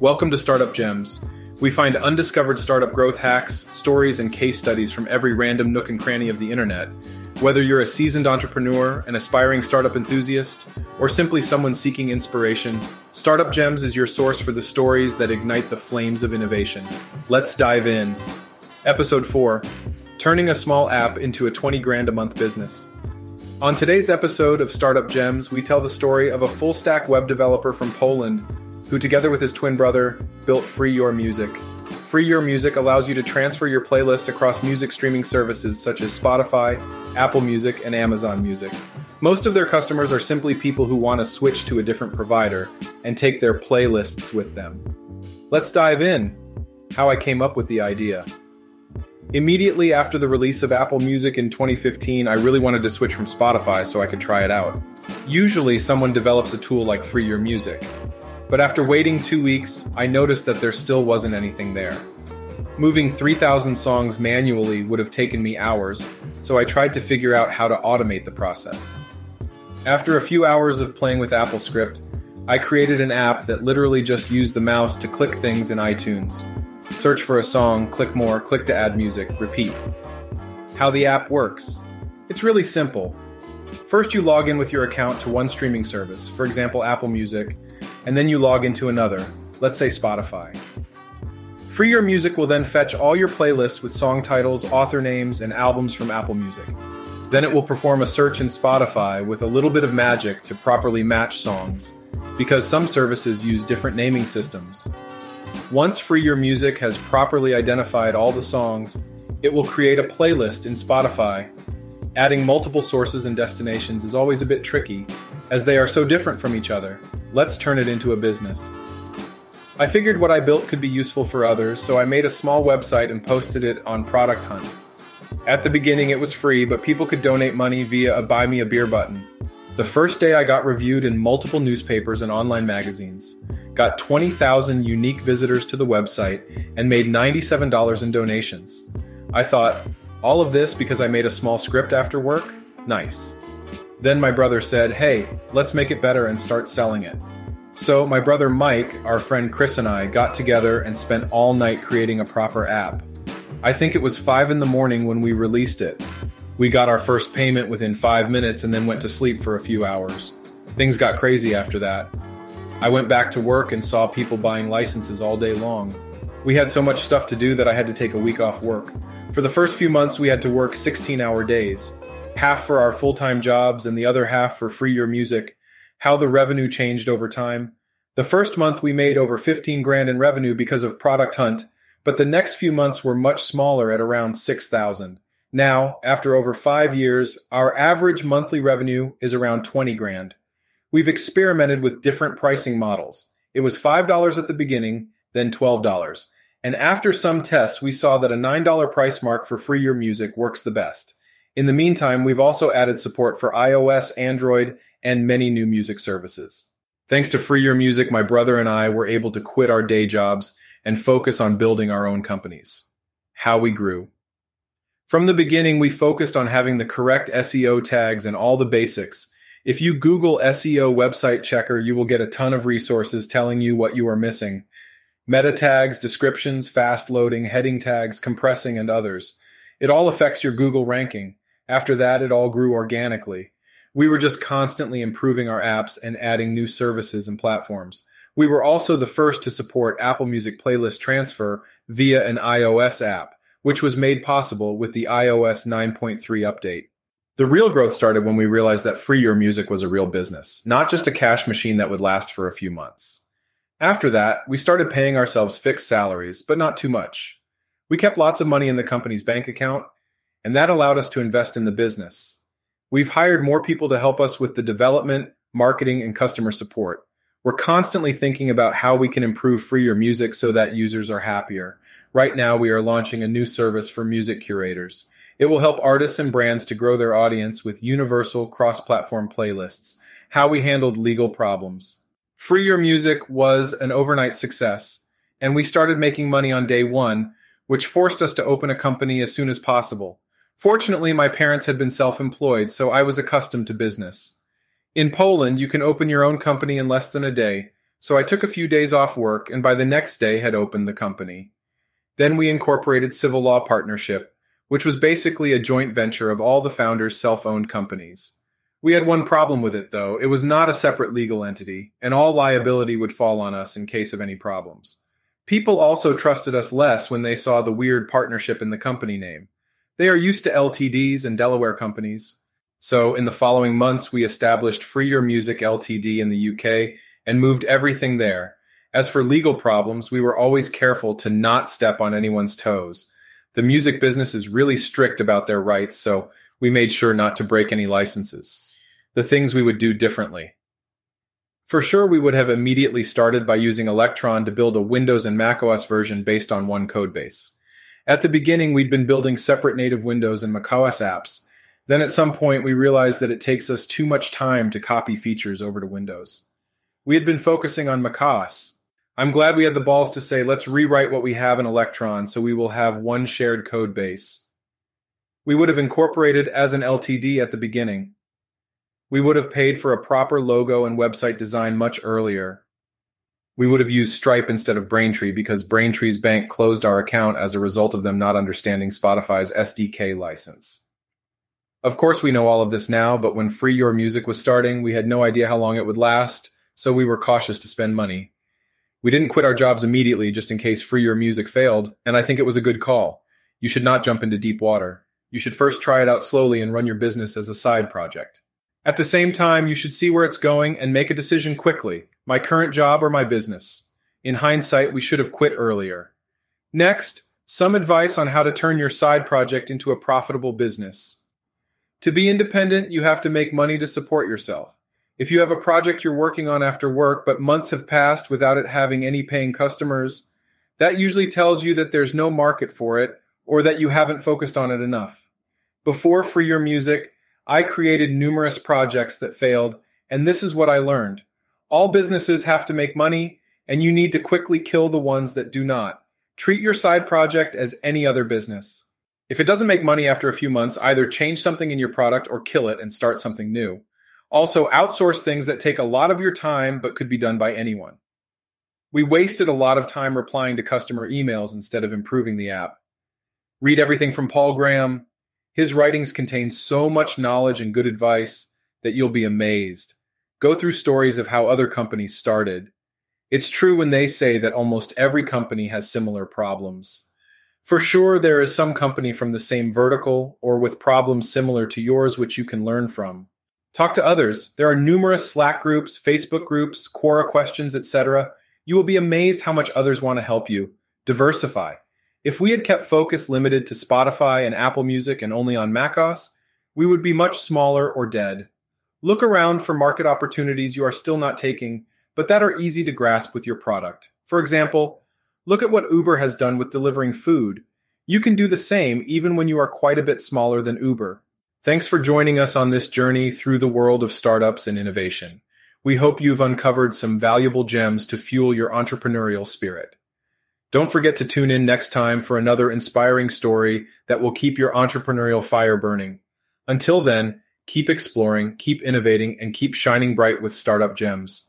Welcome to Startup Gems. We find undiscovered startup growth hacks, stories, and case studies from every random nook and cranny of the internet. Whether you're a seasoned entrepreneur, an aspiring startup enthusiast, or simply someone seeking inspiration, Startup Gems is your source for the stories that ignite the flames of innovation. Let's dive in. Episode 4 Turning a Small App into a 20 Grand a Month Business. On today's episode of Startup Gems, we tell the story of a full stack web developer from Poland who, together with his twin brother, built Free Your Music. Free Your Music allows you to transfer your playlists across music streaming services such as Spotify, Apple Music, and Amazon Music. Most of their customers are simply people who want to switch to a different provider and take their playlists with them. Let's dive in. How I came up with the idea. Immediately after the release of Apple Music in 2015, I really wanted to switch from Spotify so I could try it out. Usually, someone develops a tool like Free Your Music. But after waiting two weeks, I noticed that there still wasn't anything there. Moving 3,000 songs manually would have taken me hours, so I tried to figure out how to automate the process. After a few hours of playing with AppleScript, I created an app that literally just used the mouse to click things in iTunes. Search for a song, click more, click to add music, repeat. How the app works. It's really simple. First, you log in with your account to one streaming service, for example, Apple Music, and then you log into another, let's say Spotify. Free Your Music will then fetch all your playlists with song titles, author names, and albums from Apple Music. Then it will perform a search in Spotify with a little bit of magic to properly match songs, because some services use different naming systems. Once Free Your Music has properly identified all the songs, it will create a playlist in Spotify. Adding multiple sources and destinations is always a bit tricky, as they are so different from each other. Let's turn it into a business. I figured what I built could be useful for others, so I made a small website and posted it on Product Hunt. At the beginning, it was free, but people could donate money via a Buy Me a Beer button. The first day, I got reviewed in multiple newspapers and online magazines got 20,000 unique visitors to the website, and made $97 in donations. I thought, all of this because I made a small script after work? Nice. Then my brother said, hey, let's make it better and start selling it. So my brother Mike, our friend Chris, and I got together and spent all night creating a proper app. I think it was 5 in the morning when we released it. We got our first payment within 5 minutes and then went to sleep for a few hours. Things got crazy after that. I went back to work and saw people buying licenses all day long. We had so much stuff to do that I had to take a week off work. For the first few months, we had to work 16 hour days, half for our full time jobs and the other half for free your music. How the revenue changed over time. The first month, we made over 15 grand in revenue because of Product Hunt, but the next few months were much smaller at around 6,000. Now, after over five years, our average monthly revenue is around 20 grand. We've experimented with different pricing models. It was $5 at the beginning, then $12. And after some tests, we saw that a $9 price mark for free your music works the best. In the meantime, we've also added support for iOS, Android, and many new music services. Thanks to Free Your Music, my brother and I were able to quit our day jobs and focus on building our own companies. How we grew. From the beginning, we focused on having the correct SEO tags and all the basics if you Google SEO website checker, you will get a ton of resources telling you what you are missing. Meta tags, descriptions, fast loading, heading tags, compressing, and others. It all affects your Google ranking. After that, it all grew organically. We were just constantly improving our apps and adding new services and platforms. We were also the first to support Apple Music playlist transfer via an iOS app, which was made possible with the iOS 9.3 update. The real growth started when we realized that Free Your Music was a real business, not just a cash machine that would last for a few months. After that, we started paying ourselves fixed salaries, but not too much. We kept lots of money in the company's bank account, and that allowed us to invest in the business. We've hired more people to help us with the development, marketing, and customer support. We're constantly thinking about how we can improve Free Your Music so that users are happier. Right now, we are launching a new service for music curators. It will help artists and brands to grow their audience with universal cross platform playlists. How we handled legal problems. Free Your Music was an overnight success, and we started making money on day one, which forced us to open a company as soon as possible. Fortunately, my parents had been self employed, so I was accustomed to business. In Poland, you can open your own company in less than a day, so I took a few days off work and by the next day had opened the company. Then we incorporated Civil Law Partnership, which was basically a joint venture of all the founders' self owned companies. We had one problem with it, though. It was not a separate legal entity, and all liability would fall on us in case of any problems. People also trusted us less when they saw the weird partnership in the company name. They are used to LTDs and Delaware companies. So, in the following months, we established Free Your Music Ltd in the UK and moved everything there. As for legal problems, we were always careful to not step on anyone's toes. The music business is really strict about their rights, so we made sure not to break any licenses. The things we would do differently. For sure, we would have immediately started by using Electron to build a Windows and macOS version based on one codebase. At the beginning, we'd been building separate native Windows and macOS apps. Then at some point, we realized that it takes us too much time to copy features over to Windows. We had been focusing on macOS. I'm glad we had the balls to say, let's rewrite what we have in Electron so we will have one shared code base. We would have incorporated as an LTD at the beginning. We would have paid for a proper logo and website design much earlier. We would have used Stripe instead of Braintree because Braintree's bank closed our account as a result of them not understanding Spotify's SDK license. Of course, we know all of this now, but when Free Your Music was starting, we had no idea how long it would last, so we were cautious to spend money. We didn't quit our jobs immediately just in case Free Your Music failed, and I think it was a good call. You should not jump into deep water. You should first try it out slowly and run your business as a side project. At the same time, you should see where it's going and make a decision quickly my current job or my business. In hindsight, we should have quit earlier. Next, some advice on how to turn your side project into a profitable business. To be independent, you have to make money to support yourself. If you have a project you're working on after work, but months have passed without it having any paying customers, that usually tells you that there's no market for it or that you haven't focused on it enough. Before Free Your Music, I created numerous projects that failed, and this is what I learned. All businesses have to make money, and you need to quickly kill the ones that do not. Treat your side project as any other business. If it doesn't make money after a few months, either change something in your product or kill it and start something new. Also, outsource things that take a lot of your time but could be done by anyone. We wasted a lot of time replying to customer emails instead of improving the app. Read everything from Paul Graham, his writings contain so much knowledge and good advice that you'll be amazed. Go through stories of how other companies started. It's true when they say that almost every company has similar problems. For sure, there is some company from the same vertical or with problems similar to yours which you can learn from. Talk to others. There are numerous Slack groups, Facebook groups, Quora questions, etc. You will be amazed how much others want to help you. Diversify. If we had kept focus limited to Spotify and Apple Music and only on macOS, we would be much smaller or dead. Look around for market opportunities you are still not taking, but that are easy to grasp with your product. For example, look at what Uber has done with delivering food. You can do the same even when you are quite a bit smaller than Uber. Thanks for joining us on this journey through the world of startups and innovation. We hope you've uncovered some valuable gems to fuel your entrepreneurial spirit. Don't forget to tune in next time for another inspiring story that will keep your entrepreneurial fire burning. Until then, keep exploring, keep innovating, and keep shining bright with startup gems.